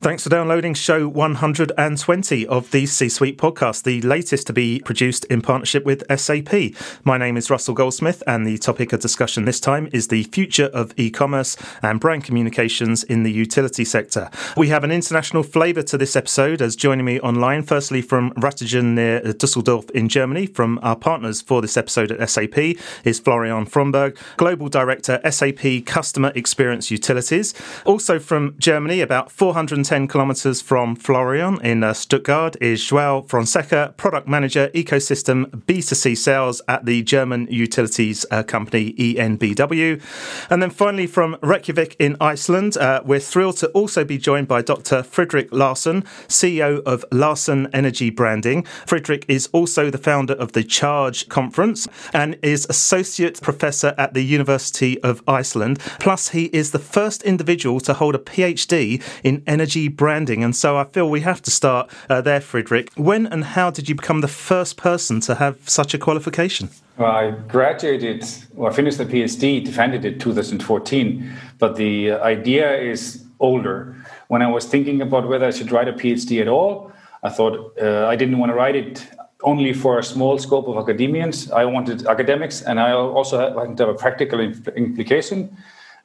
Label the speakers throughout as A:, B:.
A: Thanks for downloading show 120 of the C Suite podcast, the latest to be produced in partnership with SAP. My name is Russell Goldsmith, and the topic of discussion this time is the future of e commerce and brand communications in the utility sector. We have an international flavour to this episode, as joining me online, firstly from Ratingen near Dusseldorf in Germany, from our partners for this episode at SAP, is Florian Fromberg, Global Director, SAP Customer Experience Utilities. Also from Germany, about 400 10 kilometers from Florian in uh, Stuttgart is João Fonseca, Product Manager, Ecosystem B2C Sales at the German utilities uh, company EnBW. And then finally from Reykjavik in Iceland, uh, we're thrilled to also be joined by Dr. Fridrik Larson, CEO of LarsEn Energy Branding. Fridrik is also the founder of the Charge Conference and is Associate Professor at the University of Iceland. Plus, he is the first individual to hold a PhD in energy branding. And so I feel we have to start uh, there, Fridrik. When and how did you become the first person to have such a qualification?
B: Well, I graduated, or finished the PhD, defended it 2014, but the idea is older. When I was thinking about whether I should write a PhD at all, I thought uh, I didn't want to write it only for a small scope of academians. I wanted academics, and I also wanted to have a practical implication.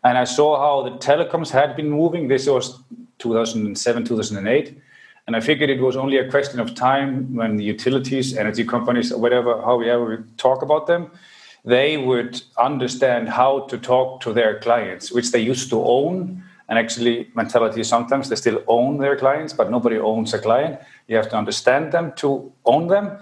B: And I saw how the telecoms had been moving. This was 2007, 2008. And I figured it was only a question of time when the utilities, energy companies, or whatever, however we talk about them, they would understand how to talk to their clients, which they used to own. And actually, mentality sometimes they still own their clients, but nobody owns a client. You have to understand them to own them.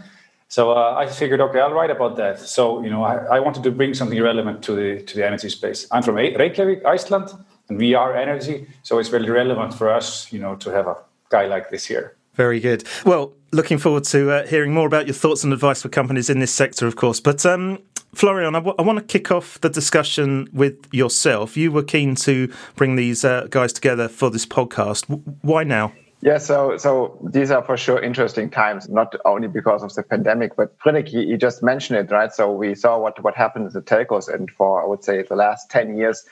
B: So uh, I figured, okay, I'll write about that. So you know, I, I, wanted to bring something relevant to the to the energy space. I'm from Reykjavik, Iceland and we are energy. So it's really relevant for us, you know, to have a guy like this here.
A: Very good. Well, looking forward to uh, hearing more about your thoughts and advice for companies in this sector, of course. But um, Florian, I, w- I want to kick off the discussion with yourself. You were keen to bring these uh, guys together for this podcast. W- why now?
C: Yeah, so so these are for sure interesting times, not only because of the pandemic, but Fridrik, you, you just mentioned it, right? So we saw what what happened in the telcos, and for I would say the last ten years,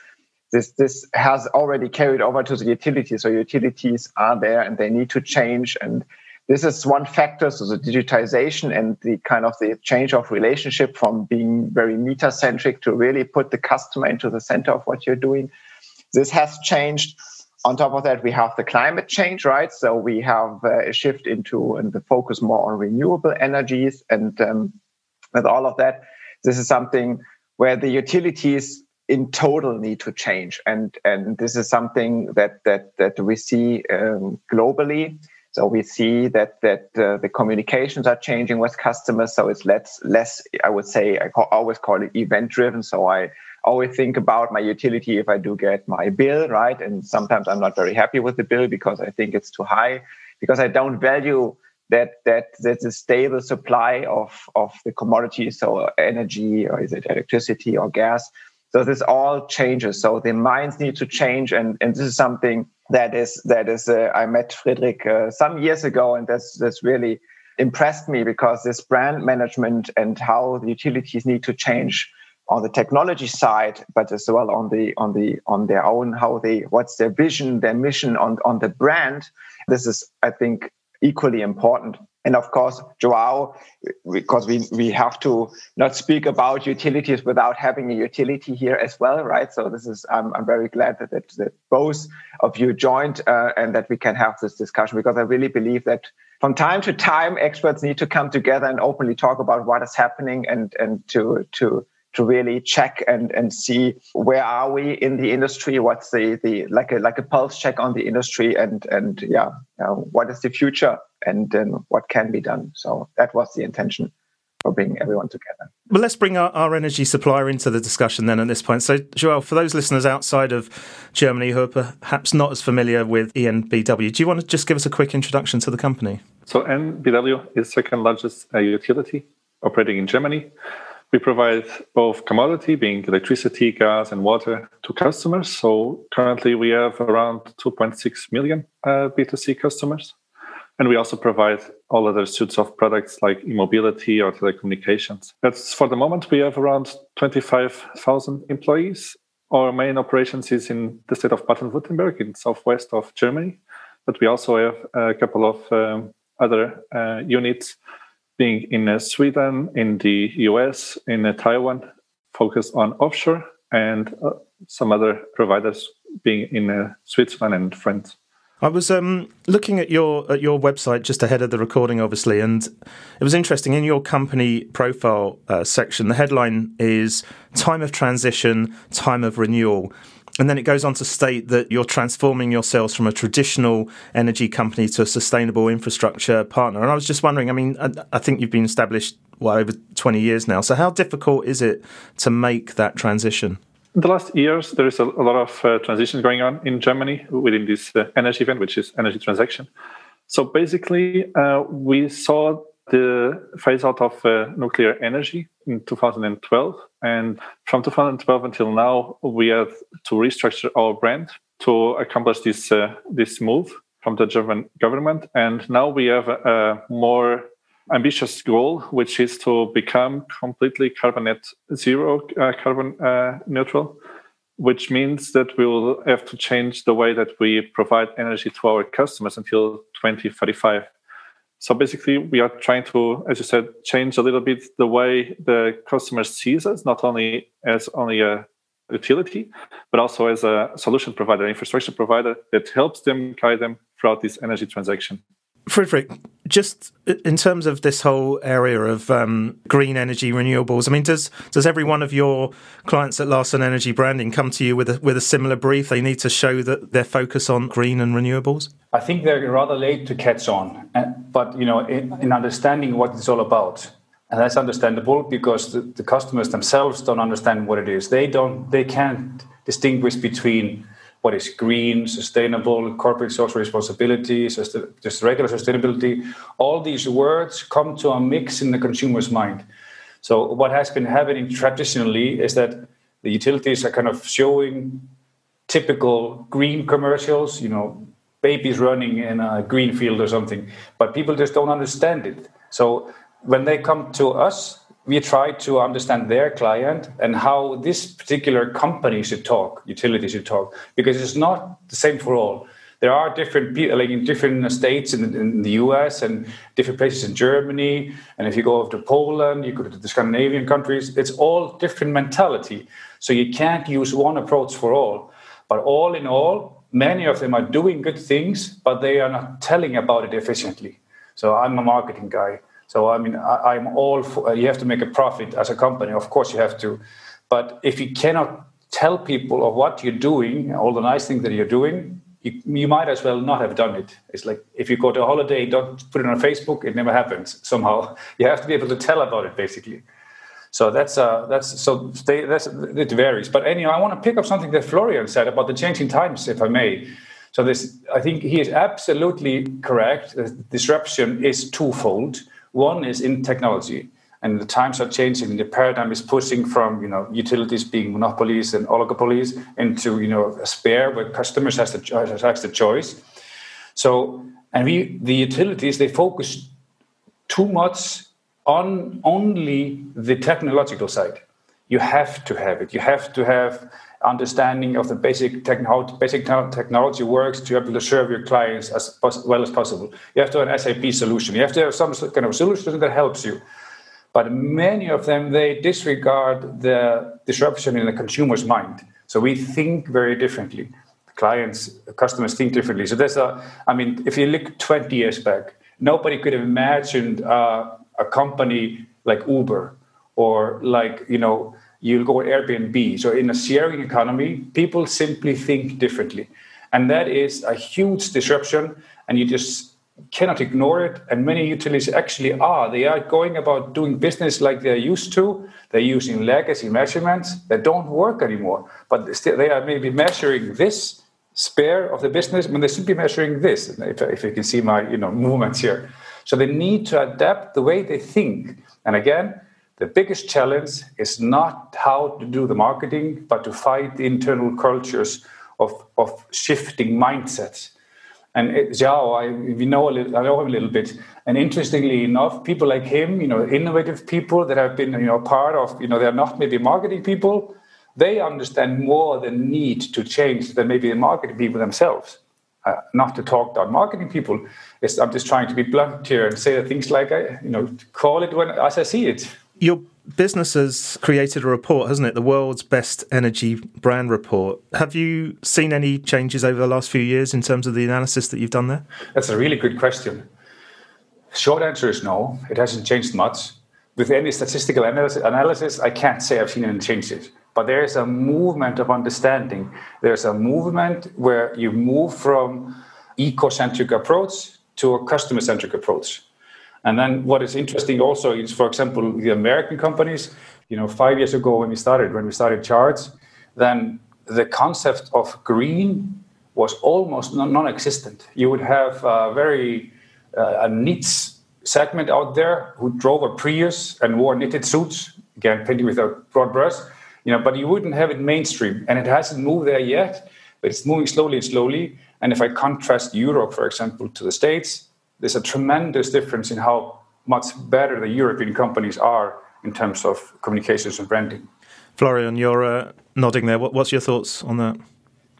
C: this this has already carried over to the utilities. So utilities are there and they need to change. And this is one factor. So the digitization and the kind of the change of relationship from being very meter centric to really put the customer into the center of what you're doing. This has changed. On top of that, we have the climate change, right? So we have uh, a shift into and the focus more on renewable energies. And um, with all of that, this is something where the utilities in total need to change. And and this is something that that that we see um, globally. So we see that that uh, the communications are changing with customers. So it's less less i would say i call, always call it event driven so i always think about my utility if i do get my bill right? And sometimes i'm not very happy with the bill because i think it's too high. Because i don't value that that there's a stable supply of of the commodities so energy or is it electricity or gas so this all changes. So the minds need to change, and and this is something that is that is. Uh, I met Fridrik uh, some years ago, and that's that's really impressed me because this brand management and how the utilities need to change on the technology side, but as well on the on the on their own how they what's their vision, their mission on on the brand. This is, I think, equally important and of course joao because we, we have to not speak about utilities without having a utility here as well right? So this is i'm, I'm very glad that, that, that both of you joined uh, and that we can have this discussion because i really believe that from time to time experts need to come together and openly talk about what is happening and and to to to really check and and see where are we in the industry what's the the like a like a pulse check on the industry and and yeah uh, what is the future and then what can be done. So that was the intention for bringing everyone together.
A: Well let's bring our, our energy supplier into the discussion then at this point. So joel for those listeners outside of germany who are perhaps not as familiar with enbw do you want to just give us a quick introduction to the company?
D: So enbw is second largest uh, utility operating in germany we provide both commodity, being electricity, gas, and water, to customers. So currently we have around 2.6 million uh, B2C customers. And we also provide all other suites of products like e-mobility or telecommunications. That's for the moment, we have around 25,000 employees. Our main operations is in the state of Baden-Württemberg in southwest of Germany. but we also have a couple of um, other uh, units being in uh, Sweden, in the US, in uh, Taiwan, focused on offshore, and uh, some other providers being in uh, Switzerland and France.
A: I was um, looking at your at your website just ahead of the recording, obviously, and it was interesting. In your company profile uh, section, the headline is "Time of Transition, Time of Renewal." And then it goes on to state that you're transforming yourselves from a traditional energy company to a sustainable infrastructure partner. And I was just wondering, I mean, I, I think you've been established, well, over 20 years now. So, how difficult is it to make that transition?
D: In the last years, there is a, lot of uh, transition going on in Germany within this uh, Energiewende, which is energy transaction. So basically, uh, we saw the phase out of uh, nuclear energy in 2012. And from 2012 until now, we had to restructure our brand to accomplish this, uh, this move from the German government. And now we have a, a more ambitious goal, which is to become completely carbon net zero, uh, carbon uh, neutral, which means that we will have to change the way that we provide energy to our customers until 2035. So basically, we are trying to, as you said, change a little bit the way the customer sees us, not only as only a utility, but also as a solution provider, infrastructure provider that helps them guide them throughout this energy transaction.
A: Fridrik, just in terms of this whole area of um, green energy renewables, I mean, does does every one of your clients at LarsEn Energy Branding come to you with a with a similar brief? They need to show that their focus on green and renewables.
B: I think they're rather late to catch on, but you know, in, in understanding what it's all about, and that's understandable because the, the customers themselves don't understand what it is. They don't, they can't distinguish between what is green, sustainable, corporate social responsibility, just regular sustainability. All these words come to a mix in the consumer's mind. So what has been happening traditionally is that the utilities are kind of showing typical green commercials, you know, babies running in a green field or something, but people just don't understand it. So when they come to us, we try to understand their client and how this particular company should talk, utility should talk, because it's not the same for all. There are different people, like in different states in, in the US and different places in Germany. And if you go over to Poland, you go to the Scandinavian countries, it's all different mentality. So you can't use one approach for all. But all in all, many of them are doing good things, but they are not telling about it efficiently. So I'm a marketing guy. So I mean, I, am all for. You have to make a profit as a company, of course you have to, but if you cannot tell people of what you're doing, all the nice things that you're doing, you, you, might as well not have done it. It's like if you go to a holiday, don't put it on Facebook. It never happens. Somehow you have to be able to tell about it, basically. So that's uh, that's so they, that's it varies. But anyhow, I want to pick up something that Florian said about the changing times, if I may. So this, I think he is absolutely correct. The disruption is twofold. One is in technology, and the times are changing. The paradigm is pushing from you know utilities being monopolies and oligopolies into you know a spare where customers has the has the choice. So and we the utilities they focus too much on only the technological side. You have to have it. You have to have understanding of the basic how basic technology works to be able to serve your clients as well as possible. You have to have an SAP solution. You have to have some kind of solution that helps you. But many of them they disregard the disruption in the consumer's mind. So we think very differently. Clients, customers think differently. So there's a. I mean, if you look 20 years back, nobody could have imagined uh, a company like Uber or like you know you'll go Airbnb. So in a sharing economy, people simply think differently. And that is a huge disruption, and you just cannot ignore it. And many utilities actually are. They are going about doing business like they're used to. They're using legacy measurements that don't work anymore. But still, they are maybe measuring this spare of the business when they should be measuring this. If, if you can see my you know movements here. So they need to adapt the way they think. And again, the biggest challenge is not how to do the marketing, but to fight the internal cultures of, of shifting mindsets. And João, I, we know a little, I know him a little bit. And interestingly enough, people like him, you know, innovative people that have been, you know, part of, you know, they're not maybe marketing people, they understand more the need to change than maybe the marketing people themselves. uh, not to talk about marketing people. It's, I'm just trying to be blunt here and say things like I, you know, call it when as I see it.
A: Your business has created a report, hasn't it? The world's best energy brand report. Have you seen any changes over the last few years in terms of the analysis that you've done there?
B: That's a really good question. Short answer is no. It hasn't changed much. With any statistical analysis, I can't say I've seen any changes. But there is a movement of understanding. There's a movement where you move from eco-centric approach to a customer-centric approach. And then what is interesting also is, for example, the American companies, you know, five years ago when we started, when we started Charge, then the concept of green was almost non-existent. You would have a very uh, a niche segment out there who drove a Prius and wore knitted suits, again painted with a broad brush, you know, but you wouldn't have it mainstream, and it hasn't moved there yet, but it's moving slowly and slowly. And if I contrast Europe, for example, to the States, there's a tremendous difference in how much better the European companies are in terms of communications and branding.
A: Florian, you're uh, nodding there. What, what's your thoughts on that?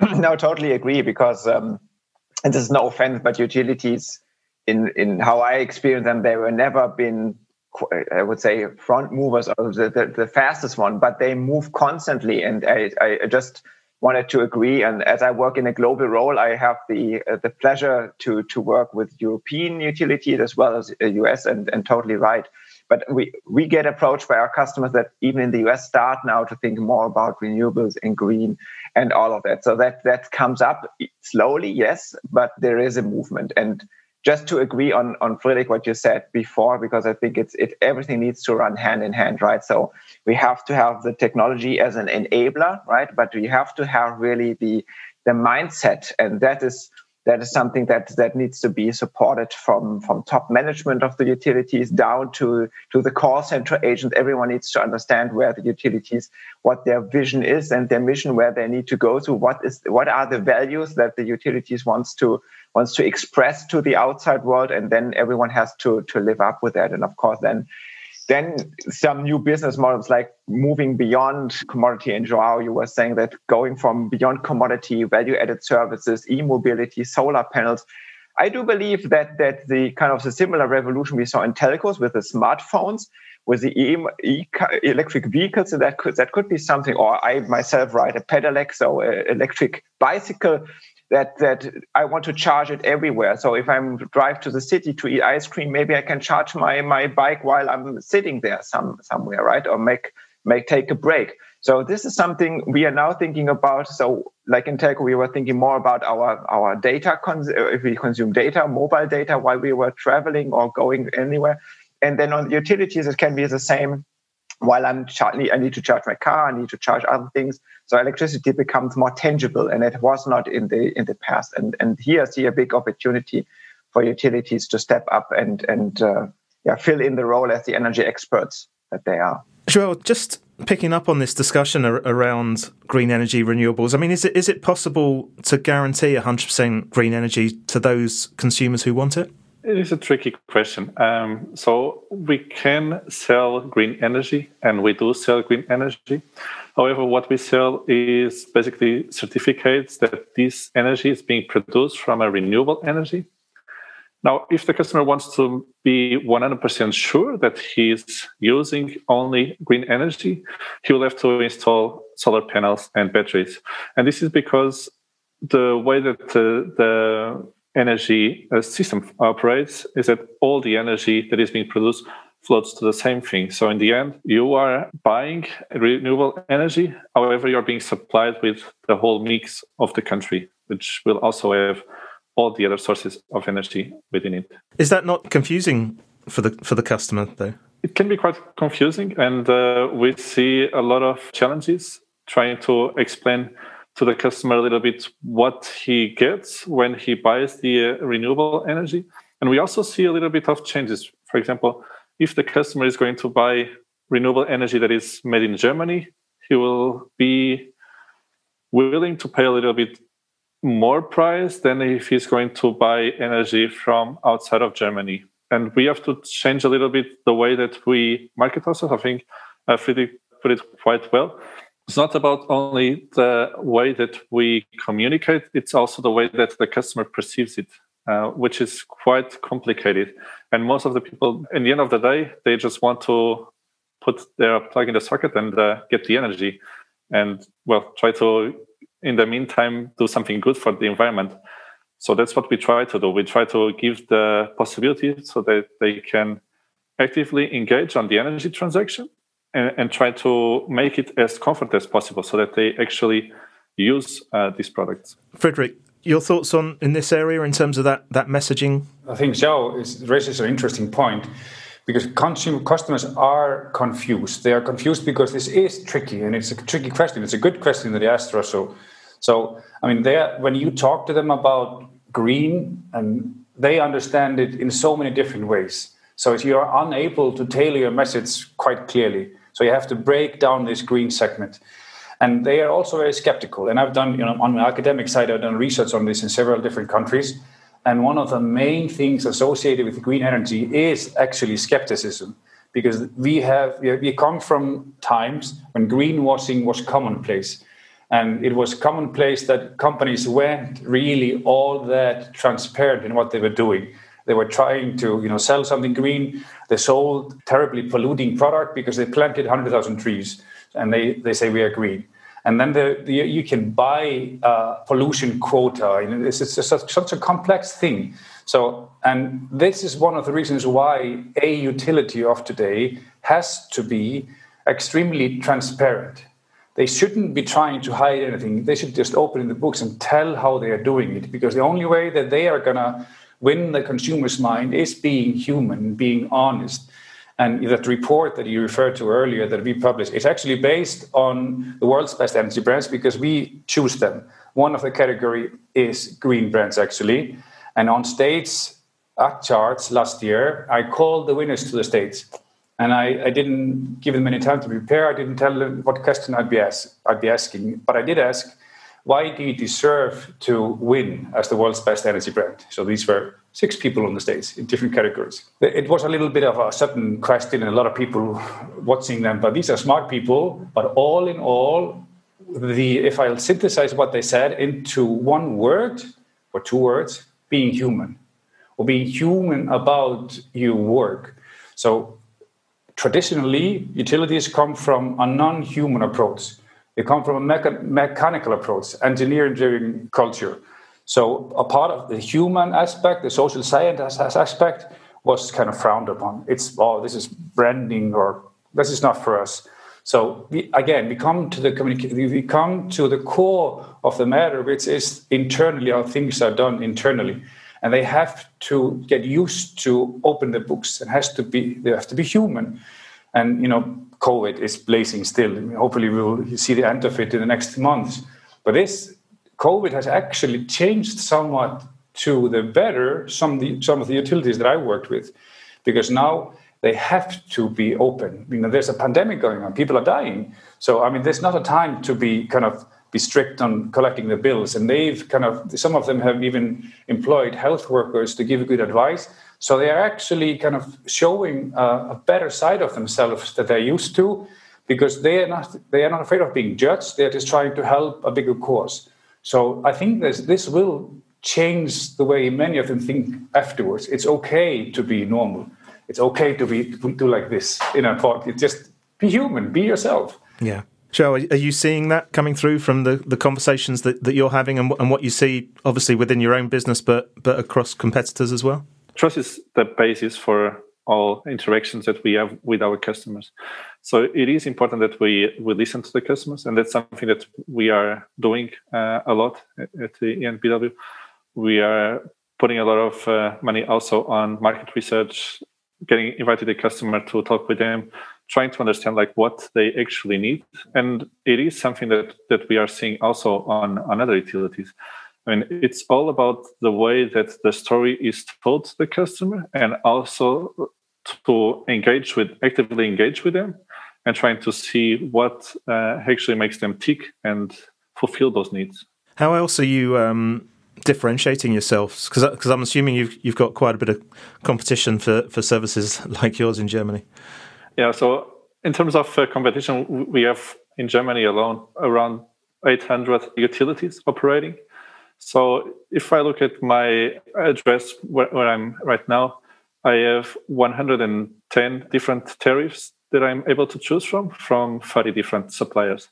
C: no, I totally agree because, um, and this is no offense, but utilities, in in how I experience them, they were never been, I would say, front movers or the, the, the fastest one, but they move constantly, and I, I just wanted to agree. And as I work in a global role, I have the uh, the pleasure to to work with European utilities as well as US, and and totally right. But we we get approached by our customers that even in the US start now to think more about renewables and green and all of that. So that that comes up slowly, yes, but there is a movement and just to agree on on Fridrik what you said before, because I think it's it everything needs to run hand in hand, right? So we have to have the technology as an enabler, right? But we have to have really the the mindset, and that is that is something that that needs to be supported from from top management of the utilities down to to the call center agent everyone needs to understand where the utilities what their vision is and their mission where they need to go to what is what are the values that the utilities wants to wants to express to the outside world and then everyone has to to live up with that and of course then then some new business models like moving beyond commodity and João, you were saying that going from beyond commodity, value added services, e-mobility, solar panels. I do believe that that the kind of the similar revolution we saw in telcos with the smartphones, with the e, e electric vehicles, that could that could be something. Or I myself ride a pedelec, so uh, electric bicycle that that I want to charge it everywhere. So if I'm drive to the city to eat ice cream, maybe I can charge my my bike while I'm sitting there some somewhere, right? Or make make take a break. So this is something we are now thinking about. So like in telco, we were thinking more about our our data cons- uh, if we consume data, mobile data while we were traveling or going anywhere. And then on the utilities, it can be the same while I'm charging, I need to charge my car, I need to charge other things. So electricity becomes more tangible, and it was not in the in the past. And and here I see a big opportunity for utilities to step up and and uh, yeah fill in the role as the energy experts that they are.
A: João, just picking up on this discussion around green energy renewables. I mean, is it is it possible to guarantee 100% green energy to those consumers who want it?
D: It is a tricky question. Um, so we can sell green energy, and we do sell green energy. However, what we sell is basically certificates that this energy is being produced from a renewable energy. Now, if the customer wants to be 100% sure that he's using only green energy, he will have to install solar panels and batteries. And this is because the way that the, the energy uh, system operates is that all the energy that is being produced floats to the same thing. So in the end, you are buying renewable energy. However, you're being supplied with the whole mix of the country, which will also have all the other sources of energy within it.
A: Is that not confusing for the for the customer though?
D: It can be quite confusing, and uh, we see a lot of challenges trying to explain to the customer a little bit what he gets when he buys the uh, renewable energy. And we also see a little bit of changes. For example, if the customer is going to buy renewable energy that is made in Germany, he will be willing to pay a little bit more price than if he's going to buy energy from outside of Germany. And we have to change a little bit the way that we market ourselves. I think uh, Fridrik put it quite well it's not about only the way that we communicate, it's also the way that the customer perceives it, uh, which is quite complicated. And most of the people, in the end of the day, they just want to put their plug in the socket and uh, get the energy and, well, try to, in the meantime, do something good for the environment. So that's what we try to do. We try to give the possibility so that they can actively engage on the energy transaction and, and try to make it as comfort as possible so that they actually use uh, these products.
A: Fridrik, your thoughts on in this area in terms of that that messaging?
B: I think Joe is, raises an interesting point because consumer customers are confused. They are confused because this is tricky and it's a tricky question. It's a good question that they asked Russell. So I mean, they when you talk to them about green, and they understand it in so many different ways. So if you are unable to tailor your message quite clearly. So you have to break down this green segment. And they are also very skeptical. And I've done, you know, on my academic side, I've done research on this in several different countries. And one of the main things associated with green energy is actually skepticism, because we have we come from times when greenwashing was commonplace, and it was commonplace that companies weren't really all that transparent in what they were doing. They were trying to, you know, sell something green. They sold terribly polluting product because they planted 100,000 trees and they, they say we are green. And then the, the, you can buy uh, pollution quota. You know, it's, it's such, such a complex thing. So, and this is one of the reasons why a utility of today has to be extremely transparent. They shouldn't be trying to hide anything. They should just open the books and tell how they are doing it, because the only way that they are gonna win the consumer's mind is being human, being honest. And that report that you referred to earlier that we published is actually based on the world's best energy brands because we choose them. One of the category is green brands actually. And on states at Charge last year, I called the winners to the states. And I, I, didn't give them any time to prepare. I didn't tell them what question I'd be, ask, I'd be asking. But I did ask, why do you deserve to win as the world's best energy brand? So these were six people on the stage in different categories. It was a little bit of a sudden question, and a lot of people watching them. But these are smart people. But all in all, the if I'll synthesize what they said into one word or two words, being human, or being human about your work. So traditionally, utilities come from a non-human approach they come from a mecha- mechanical approach, engineering driven culture. So a part of the human aspect, the social science aspect, was kind of frowned upon. It's oh, this is branding, or this is not for us. So we, again, we come to the communication. We come to the core of the matter, which is internally how things are done internally, and they have to get used to open the books. It has to be. They have to be human, and you know COVID is blazing still. Hopefully, we will see the end of it in the next months. But this COVID has actually changed somewhat to the better some of the, some of the utilities that I worked with, because now they have to be open. You know, there's a pandemic going on; people are dying. So, I mean, there's not a time to be kind of be strict on collecting the bills. And they've kind of some of them have even employed health workers to give good advice. So they are actually kind of showing uh, a better side of themselves that they're used to, because they are not they are not afraid of being judged. They're just trying to help a bigger cause. So I think this this will change the way many of them think afterwards. It's okay to be normal. It's okay to be to do like this in a talk. Just be human, be yourself.
A: Yeah. Joe, are you seeing that coming through from the, the conversations that, that you're having and, and what you see, obviously, within your own business, but but across competitors as well?
D: Trust is the basis for all interactions that we have with our customers. So it is important that we, we listen to the customers, and that's something that we are doing uh, a lot at the EnBW. We are putting a lot of uh, money also on market research, getting invited the customer to talk with them, trying to understand like what they actually need. And it is something that that we are seeing also on, on other utilities. I mean, it's all about the way that the story is told to the customer and also to engage with, actively engage with them and trying to see what uh, actually makes them tick and fulfill those needs.
A: How else are you um, differentiating yourselves? Because I'm assuming you've you've got quite a bit of competition for, for services like yours in Germany.
D: Yeah. So in terms of uh, competition, we have in Germany alone around 800 utilities operating. So if I look at my address where, where I'm right now, I have 110 different tariffs that I'm able to choose from from 30 different suppliers,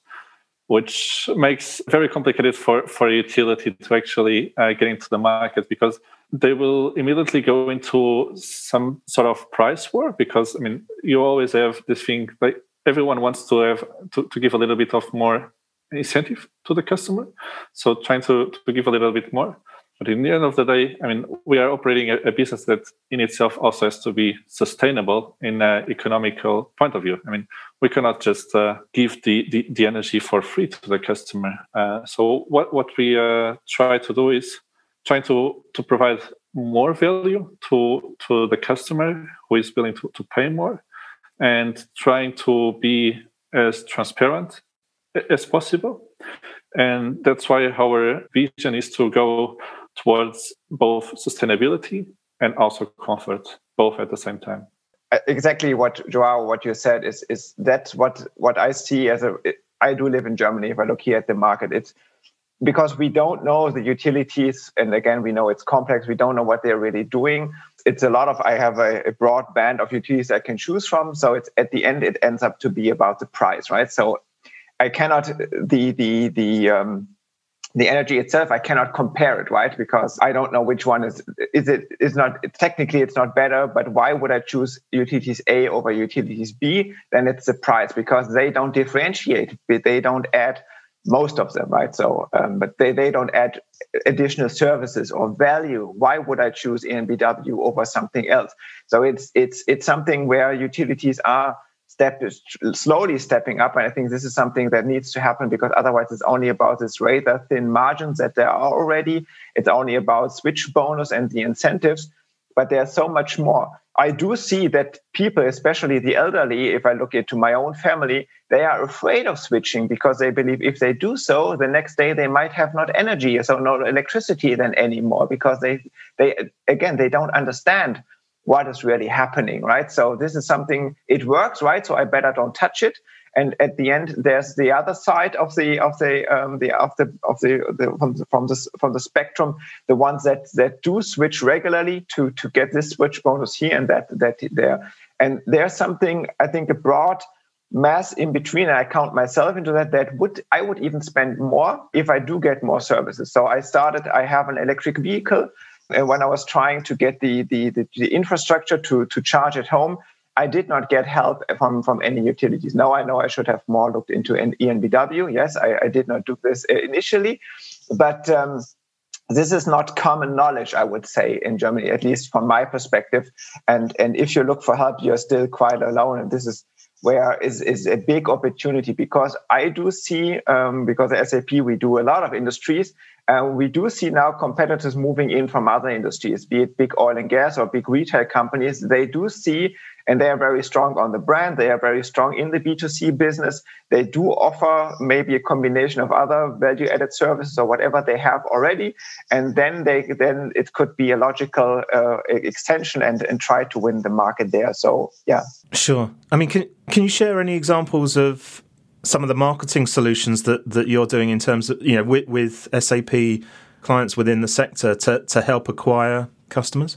D: which makes very complicated for, for a utility to actually uh, get into the market because they will immediately go into some sort of price war because I mean you always have this thing like everyone wants to have to, to give a little bit of more incentive to the customer. So trying to, to give a little bit more. But in the end of the day, I mean, we are operating a, a business that in itself also has to be sustainable in an economical point of view. I mean, we cannot just uh, give the, the, the, energy for free to the customer. Uh, so what, what we uh, try to do is trying to, to provide more value to, to the customer who is willing to, to pay more and trying to be as transparent as possible. And that's why our vision is to go towards both sustainability and also comfort, both at the same time.
C: Uh, exactly what João, what you said is is that's what what I see as a. I do live in Germany. If I look here at the market, it's because we don't know the utilities, and again, we know it's complex. We don't know what they're really doing. It's a lot of. I have a, a broad band of utilities I can choose from. So it's at the end, it ends up to be about the price, right? So I cannot the the the um, the energy itself i cannot compare it right? Because i don't know which one is is it is not technically it's not better but why would i choose utilities a over utilities b? Then it's the price because they don't differentiate they don't add most of them right? So um, but they, they don't add additional services or value. Why would i choose enbw over something else? So it's it's it's something where utilities are step is slowly stepping up. And I think this is something that needs to happen because otherwise it's only about this rather thin margins that there are already. It's only about switch bonus and the incentives, but there's so much more. I do see that people, especially the elderly, if I look into my own family, they are afraid of switching because they believe if they do so, the next day they might have not energy, so no electricity then anymore because they, they again, they don't understand what is really happening, right? So this is something it works, right? So I better don't touch it. And at the end, there's the other side of the of the um, the of the of the, the from the from the from the spectrum, the ones that that do switch regularly to to get this switch bonus here and that that there. And there's something I think a broad mass in between and i count myself into that that would i would even spend more if i do get more services so i started i have an electric vehicle and when I was trying to get the, the, the, the infrastructure to, to charge at home, I did not get help from, from any utilities. Now I know I should have more looked into an ENBW. Yes, I, I did not do this uh, initially, but um, this is not common knowledge, I would say, in Germany, at least from my perspective. And and if you look for help, you're still quite alone. And this is where is is a big opportunity because I do see um, because at SAP we do a lot of industries uh, we do see now competitors moving in from other industries, be it big oil and gas or big retail companies. They do see, and they are very strong on the brand. They are very strong in the B2C business. They do offer maybe a combination of other value added services or whatever they have already. And then they then it could be a logical uh, extension and, and try to win the market there. So, yeah.
A: Sure. I mean, can, can you share any examples of some of the marketing solutions that that you're doing in terms of you know with, with SAP clients within the sector to to help acquire customers?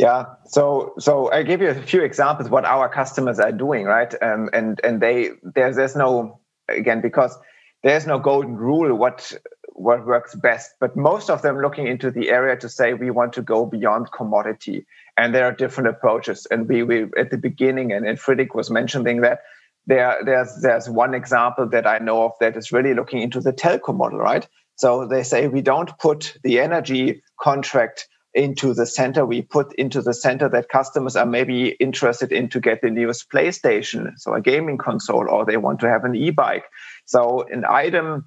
C: Yeah. So so I give you a few examples what our customers are doing, right? Um, and and they there's there's no again because there's no golden rule what what works best but most of them looking into the area to say we want to go beyond commodity and there are different approaches and we, we at the beginning and, and Fridrik was mentioning that there, there's there's one example that I know of that is really looking into the telco model, right? So they say we don't put the energy contract into the center. We put into the center that customers are maybe interested in to get the newest PlayStation, so a gaming console, or they want to have an e-bike. So an item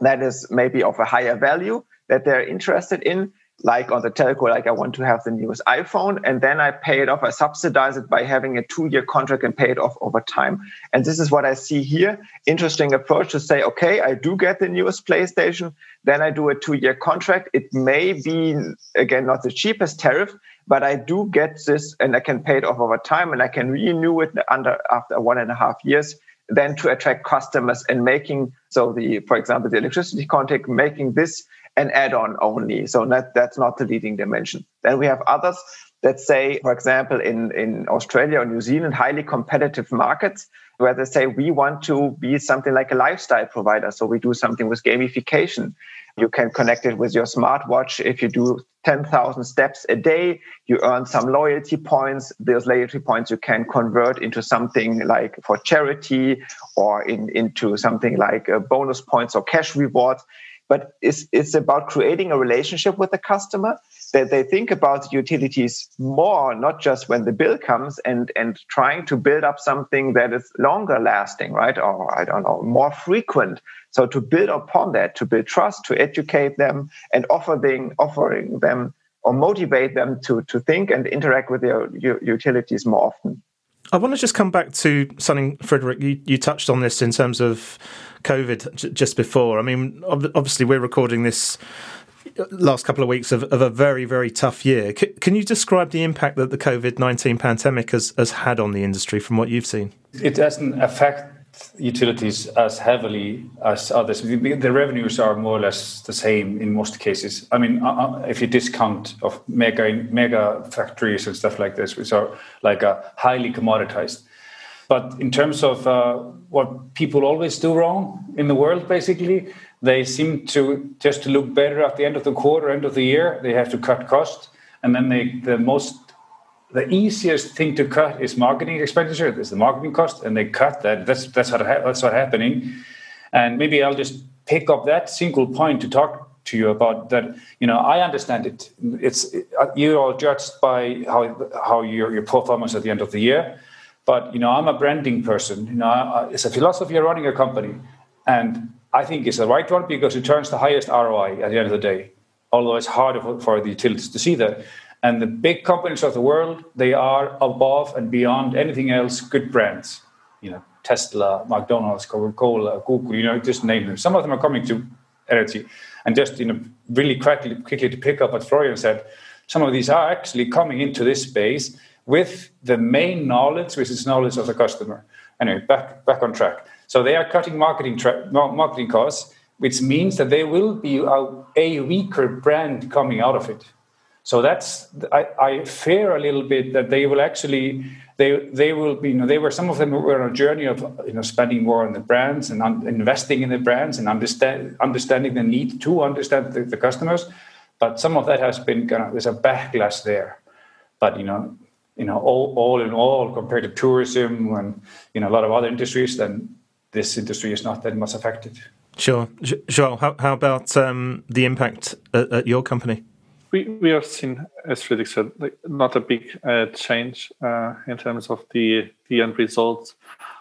C: that is maybe of a higher value that they're interested in like on the telco, like I want to have the newest iPhone, and then I pay it off. I subsidize it by having a two-year contract and pay it off over time. And this is what I see here. Interesting approach to say, okay, I do get the newest PlayStation, then I do a two-year contract. It may be again not the cheapest tariff, but I do get this, and I can pay it off over time, and I can renew it under after one and a half years then to attract customers and making so the for example the electricity contract making this an add-on only. So that that's not the leading dimension. Then we have others that say for example in in australia or new zealand highly competitive markets where they say we want to be something like a lifestyle provider. So we do something with gamification. You can connect it with your smartwatch. If you do 10,000 steps a day, you earn some loyalty points. Those loyalty points you can convert into something like for charity or in, into something like uh, bonus points or cash rewards but it's, it's about creating a relationship with the customer that they think about utilities more not just when the bill comes and and trying to build up something that is longer lasting right? Or i don't know more frequent. So to build upon that to build trust to educate them and offering offering them or motivate them to to think and interact with their utilities more often
A: I want to just come back to something, Fridrik. You, you touched on this in terms of COVID j- just before. I mean, obviously, we're recording this last couple of weeks of, of a very, very tough year. C- can you describe the impact that the COVID 19 pandemic has, has had on the industry from what you've seen?
B: It doesn't affect utilities as heavily as others. The revenues are more or less the same in most cases. I mean, uh, uh, if you discount of mega mega factories and stuff like this, which are like a uh, highly commoditized. But in terms of uh, what people always do wrong in the world, basically, they seem to just to look better at the end of the quarter, end of the year. They have to cut costs, and then they the most the easiest thing to cut is marketing expenditure. There's the marketing cost, and they cut that. That's that's what that's what's happening. And maybe I'll just pick up that single point to talk to you about that. You know, I understand it. It's you're all judged by how how your your performance at the end of the year. But you know, I'm a branding person. You know, it's a philosophy of running a company, and I think it's the right one because it turns the highest ROI at the end of the day. Although it's harder for, for the utilities to see that. And the big companies of the world, they are above and beyond anything else good brands. You know, Tesla, McDonald's, Coca-Cola, Google, you know, just name them. Some of them are coming to energy. And just, you know, really quickly, quickly to pick up what Florian said, some of these are actually coming into this space with the main knowledge, which is knowledge of the customer. Anyway, back, back on track. So they are cutting marketing, tra- marketing costs, which means that there will be a, a weaker brand coming out of it so that's I, I, fear a little bit that they will actually they they will be you know they were some of them were on a journey of you know spending more on the brands and un, investing in the brands and understand understanding the need to understand the, the, customers, but some of that has been kind of there's a backlash there. But you know you know all, all in all compared to tourism and you know a lot of other industries, then this industry is not that much affected.
A: Sure, João. How, how about um, the impact at, at your company?
D: We we have seen, as Fridrik said, like not a big uh, change uh, in terms of the the end results.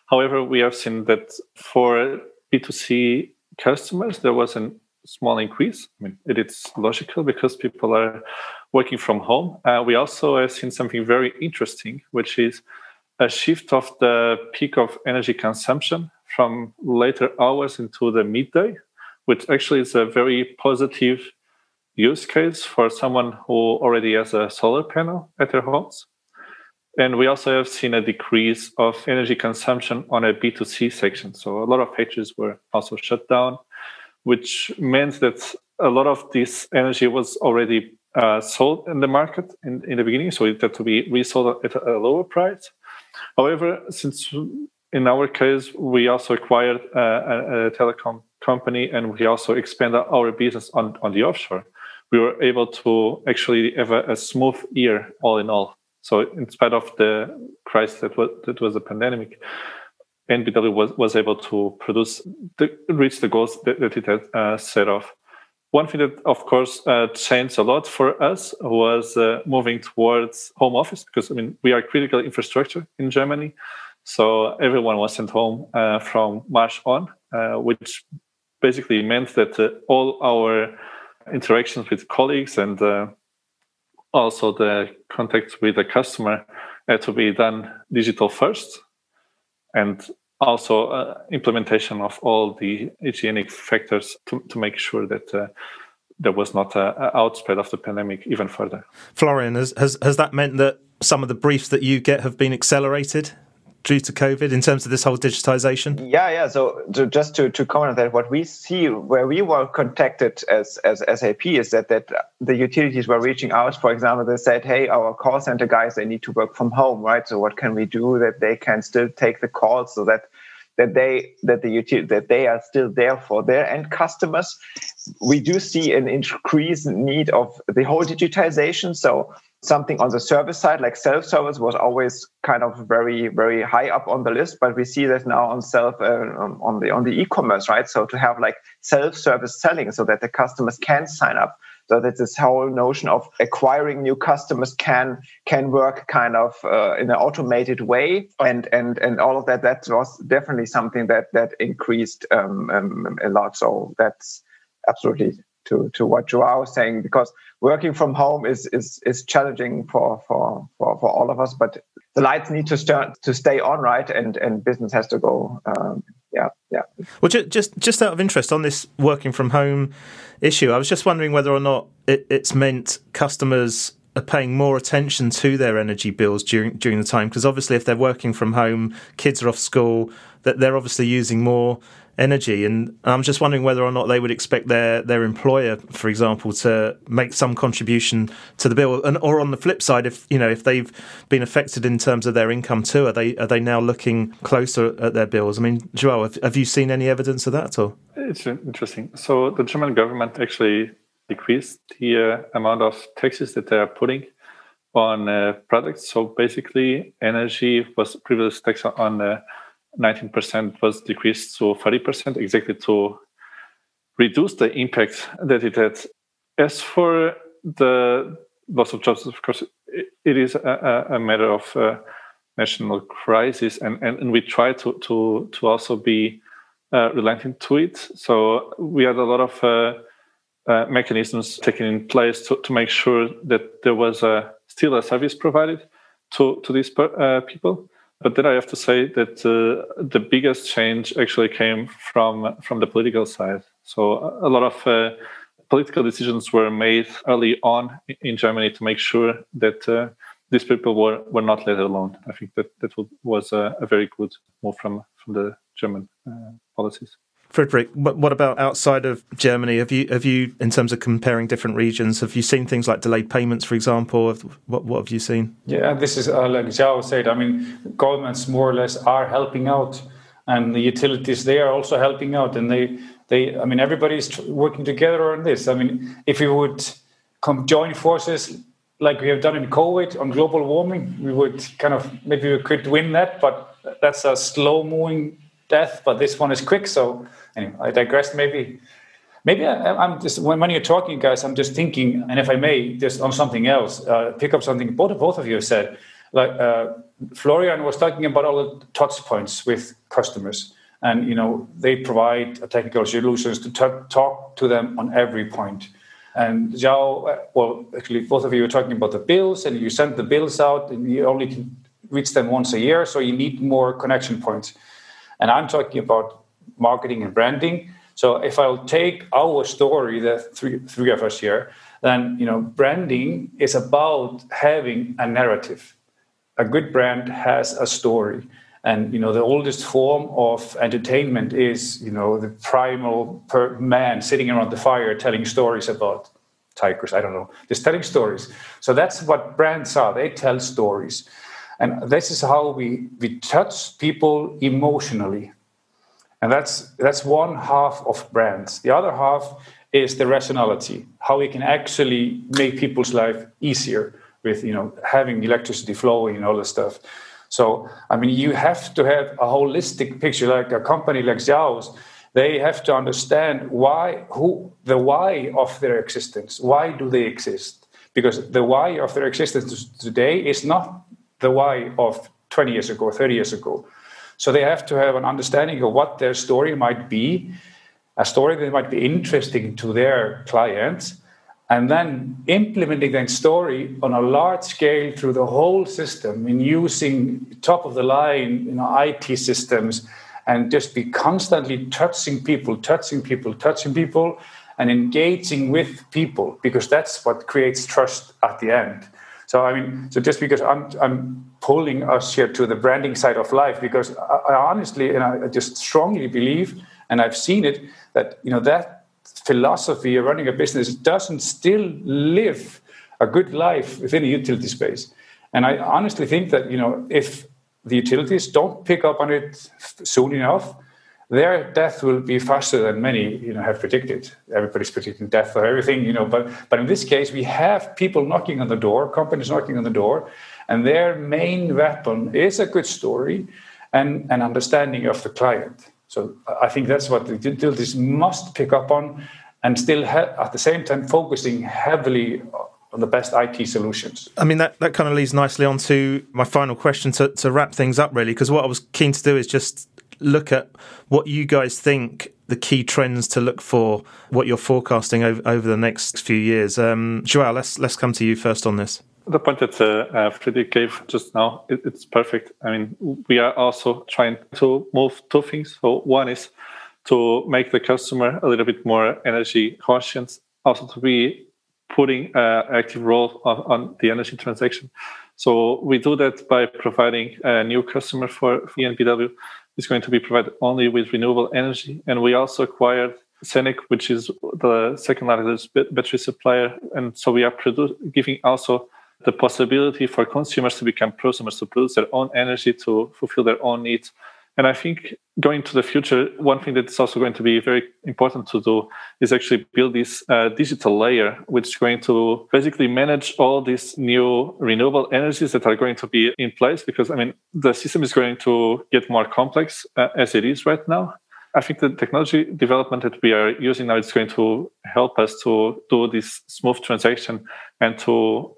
D: However, we have seen that for B2C customers, there was a small increase. I mean, it is logical because people are working from home. Uh, we also have seen something very interesting, which is a shift of the peak of energy consumption from later hours into the midday, which actually is a very positive use case for someone who already has a solar panel at their homes. And we also have seen a decrease of energy consumption on a B2C section. So a lot of pages were also shut down, which meant that a lot of this energy was already uh, sold in the market in, in the beginning. So it had to be resold at a lower price. However, since in our case, we also acquired a, a, a telecom company and we also expanded our business on, on the offshore we were able to actually have a, a smooth year all in all. So in spite of the crisis that was that was a pandemic, EnBW was, was able to produce the, reach the goals that, that it had uh, set off. One thing that, of course, uh, changed a lot for us was uh, moving towards home office because I mean we are critical infrastructure in Germany, so everyone was sent home uh, from March on, uh, which basically meant that uh, all our interactions with colleagues and uh, also the contact with the customer had to be done digital first and also uh, implementation of all the hygienic factors to, to make sure that uh, there was not an outspread of the pandemic even further.
A: Florian, has, has, has that meant that some of the briefs that you get have been accelerated due to COVID in terms of this whole digitization?
C: Yeah, yeah. So, to, just to, to comment on that, what we see where we were contacted as, as SAP is that, that the utilities were reaching out. For example, they said, hey, our call center guys, they need to work from home, right? So what can we do that they can still take the calls so that that they that the utility that they are still there for their end customers. We do see an increased need of the whole digitization. So something on the service side like self-service was always kind of very very high up on the list but we see that now on self uh, on the on the e-commerce right? So to have like self-service selling so that the customers can sign up so that this whole notion of acquiring new customers can can work kind of uh, in an automated way. And and and all of that that was definitely something that that increased um, um, a lot. So that's absolutely to to what João was saying because working from home is is is challenging for for for, for all of us but the lights need to start to stay on right? And and business has to go um, yeah yeah.
A: Well just just out of interest on this working from home issue i was just wondering whether or not it, it's meant customers are paying more attention to their energy bills during during the time because obviously if they're working from home kids are off school that they're obviously using more energy. And I'm just wondering whether or not they would expect their their employer, for example, to make some contribution to the bill. And or on the flip side, if you know if they've been affected in terms of their income too, are they are they now looking closer at their bills? I mean, João, have, have you seen any evidence of that at all?
D: It's interesting. So the German government actually decreased the uh, amount of taxes that they are putting on uh, products. So basically, energy was previous taxed on uh, 19% was decreased to 30%, exactly to reduce the impact that it had. As for the loss of jobs, of course, it is a, a matter of uh, national crisis, and, and, and, we try to, to, to also be uh, relenting to it. So we had a lot of uh, uh mechanisms taken in place to, to make sure that there was a, still a service provided to, to these uh, people. But then I have to say that uh, the biggest change actually came from from the political side. So a lot of uh, political decisions were made early on in Germany to make sure that uh, these people were, were not let alone. I think that that was a, a very good move from from the German uh, policies.
A: Fridrik, what about outside of Germany? Have you have you, in terms of comparing different regions, have you seen things like delayed payments, for example? What what have you seen?
B: Yeah, this is uh, like João said. I mean, governments more or less are helping out, and the utilities they are also helping out, and they they. I mean, everybody's working together on this. I mean, if we would come join forces like we have done in COVID on global warming, we would kind of maybe we could win that, but that's a slow moving death. But this one is quick, so anyway, I digress. Maybe, maybe I, am just when, when you're talking, guys, I'm just thinking, and if I may, just on something else, uh, pick up something both both of you said. Like uh, Florian was talking about all the touch points with customers, and you know they provide technical solutions to t- talk to them on every point. And João, uh, well, actually, both of you were talking about the bills, and you send the bills out, and you only can reach them once a year, so you need more connection points. And I'm talking about marketing and branding. So if I'll take our story, the three, three of us here, then you know branding is about having a narrative. A good brand has a story. And you know the oldest form of entertainment is you know the primal man sitting around the fire telling stories about tigers. I don't know, just telling stories. So that's what brands are. They tell stories, and this is how we we touch people emotionally. And that's, that's one half of brands. The other half is the rationality, how we can actually make people's life easier with you know having electricity flowing and all this stuff. So I mean, you have to have a holistic picture. Like a company like João's, they have to understand why, who, the why of their existence. Why do they exist? Because the why of their existence today is not the why of 20 years ago, 30 years ago. So they have to have an understanding of what their story might be, a story that might be interesting to their clients, and then implementing that story on a large scale through the whole system in using top of the line you know, IT systems and just be constantly touching people, touching people, touching people, and engaging with people because that's what creates trust at the end. So I mean, so just because I'm I'm pulling us here to the branding side of life because I, I honestly and I just strongly believe, and I've seen it that you know that philosophy of running a business doesn't still live a good life within a utility space. And I honestly think that you know if the utilities don't pick up on it soon enough, their death will be faster than many you know have predicted. Everybody's predicting death for everything, you know, but but in this case we have people knocking on the door, companies knocking on the door, and their main weapon is a good story and an understanding of the client. So I think that's what the utilities must pick up on and still ha- at the same time focusing heavily on the best IT solutions.
A: I mean, that, that kind of leads nicely on to my final question to, to wrap things up, really, because what I was keen to do is just look at what you guys think the key trends to look for, what you're forecasting over, over the next few years. Um, João, let's let's come to you first on this.
D: The point that uh, uh, Fridrik gave just now, it, it's perfect. I mean, we are also trying to move two things. So one is to make the customer a little bit more energy conscious, also to be putting an active role on, on the energy transaction. So we do that by providing a new customer for EnBW is going to be provided only with renewable energy. And we also acquired Senec, which is the second largest battery supplier. And so we are produ- giving also the possibility for consumers to become prosumers to produce their own energy to fulfill their own needs. And I think going to the future, one thing that's also going to be very important to do is actually build this uh, digital layer, which is going to basically manage all these new renewable energies that are going to be in place. Because I mean, the system is going to get more complex uh, as it is right now. I think the technology development that we are using now is going to help us to do this smooth transaction and to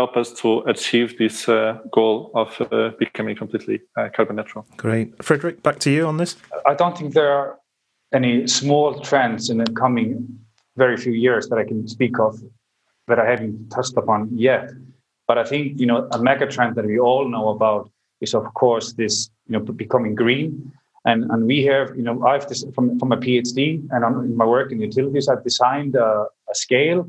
D: help us to achieve this uh, goal of uh, becoming completely uh, carbon neutral.
A: Great. Fridrik, back to you on this.
B: I don't think there are any small trends in the coming very few years that I can speak of that I haven't touched upon yet. But I think, you know, a mega trend that we all know about is, of course, this, you know, becoming green. And, and we have, you know, I've this, from, from a PhD and in my work in utilities, I've designed a, a scale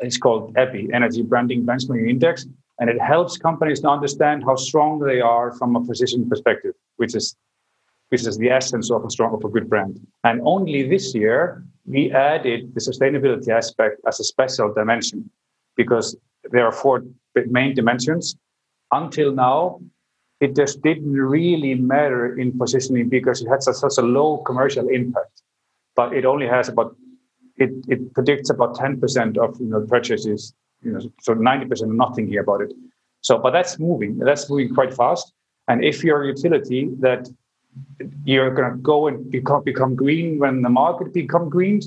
B: it's called EBBI, Energy Branding Benchmarking Index, and it helps companies to understand how strong they are from a position perspective, which is which is the essence of a strong of a good brand. And only this year we added the sustainability aspect as a special dimension because there are four main dimensions. Until now, it just didn't really matter in positioning because it had such, such a low commercial impact. But it only has about it, it predicts about 10% of you know purchases, you know, so 90% not thinking about it. So, but that's moving. That's moving quite fast. And if you're a utility that you're going to go and become become green when the market become green,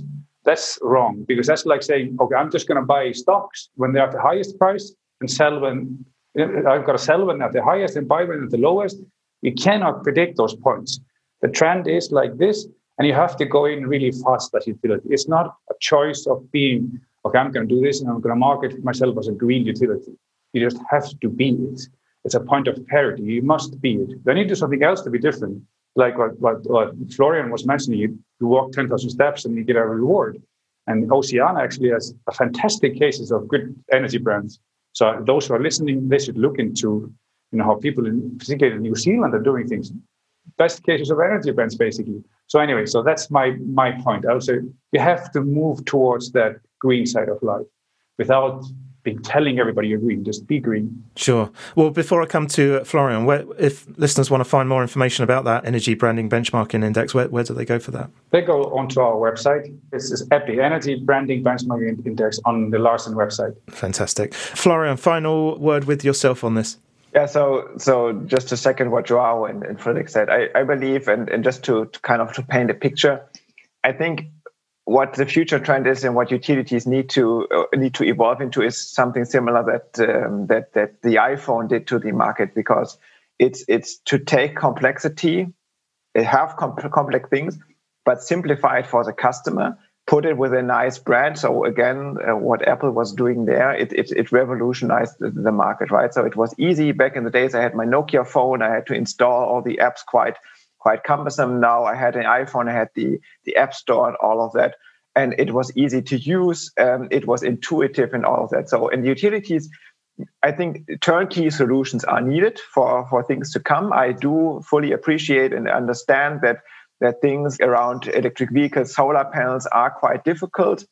B: that's wrong because that's like saying, okay, I'm just going to buy stocks when they're at the highest price and sell when uh, I've got to sell when at the highest and buy when at the lowest. You cannot predict those points. The trend is like this, and you have to go in really fast as utility. It's not a choice of being, okay, I'm going to do this and I'm going to market myself as a green utility. You just have to be it. It's a point of parity. You must be it. Then you do something else to be different. Like what, what, what Florian was mentioning, you, you walk 10,000 steps and you get a reward. And Oceania actually has a fantastic cases of good energy brands. So those who are listening, they should look into you know how people in particularly in New Zealand are doing things. Best cases of energy brands, basically. So anyway, so that's my my point. I would say you have to move towards that green side of life without being telling everybody you're green. Just be green.
A: Sure. Well, before I come to Florian, where, if listeners want to find more information about that energy branding benchmarking index, where, where do they go for that?
B: They go onto our website. This is EBBI, Energy Branding Benchmarking Index, on the LarsEn website.
A: Fantastic. Florian, final word with yourself on this.
C: Yeah, so so just to second what João and, and Fridrik said, I, I believe, and, and just to, to kind of to paint a picture, I think what the future trend is and what utilities need to uh, need to evolve into is something similar that um, that that the iPhone did to the market because it's it's to take complexity, have complex things, but simplify it for the customer put it with a nice brand. So again, uh, what Apple was doing there, it, it, it revolutionized the, the, market, right? So it was easy back in the days. I had my Nokia phone. I had to install all the apps quite quite cumbersome. Now I had an iPhone. I had the the App Store and all of that, and it was easy to use. Um, it was intuitive and all of that. So in the utilities, I think turnkey solutions are needed for, for things to come. I do fully appreciate and understand that that things around electric vehicles, solar panels are quite difficult.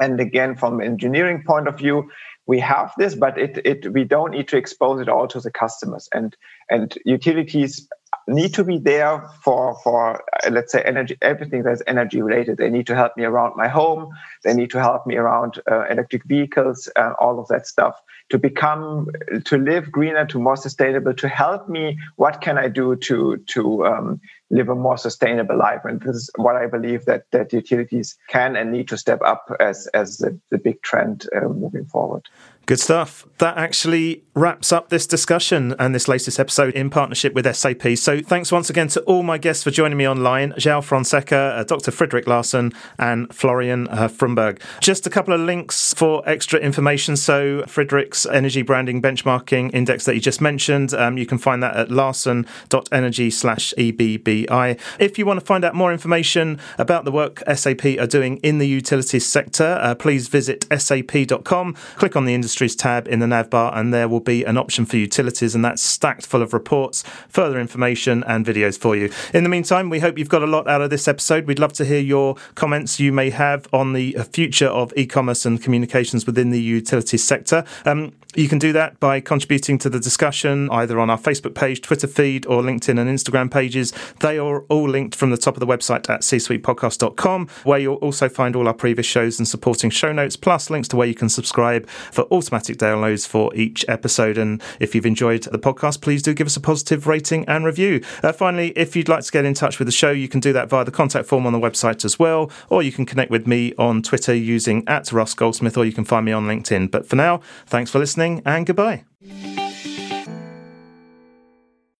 C: And again, from engineering point of view, we have this, but it, it we don't need to expose it all to the customers. And and utilities need to be there for for let's say energy everything that's energy related they need to help me around my home they need to help me around uh, electric vehicles uh, all of that stuff to become to live greener to more sustainable to help me what can i do to to um, live a more sustainable life and this is what i believe that that utilities can and need to step up as as the, the big trend uh, moving forward
A: Good stuff. That actually wraps up this discussion and this latest episode in partnership with SAP. So thanks once again to all my guests for joining me online João Fonseca, uh, Dr. Fridrik Larson, and Florian uh, Fromberg. Just a couple of links for extra information. So Fridrik's energy branding benchmarking index that you just mentioned, um, you can find that at larsen.energy slash EBBI. If you want to find out more information about the work SAP are doing in the utilities sector, uh, please visit sap.com, click on the Industries tab in the navbar, and there will be an option for utilities, and that's stacked full of reports, further information, and videos for you. In the meantime, we hope you've got a lot out of this episode. We'd love to hear your comments you may have on the future of e commerce and communications within the utilities sector. Um, you can do that by contributing to the discussion either on our Facebook page, Twitter feed, or LinkedIn and Instagram pages. They are all linked from the top of the website at csuitepodcast.com, where you'll also find all our previous shows and supporting show notes, plus links to where you can subscribe for automatic downloads for each episode. And if you've enjoyed the podcast, please do give us a positive rating and review. Uh, finally, if you'd like to get in touch with the show, you can do that via the contact form on the website as well, or you can connect with me on Twitter using at Russ Goldsmith, or you can find me on LinkedIn. But for now, thanks for listening and goodbye.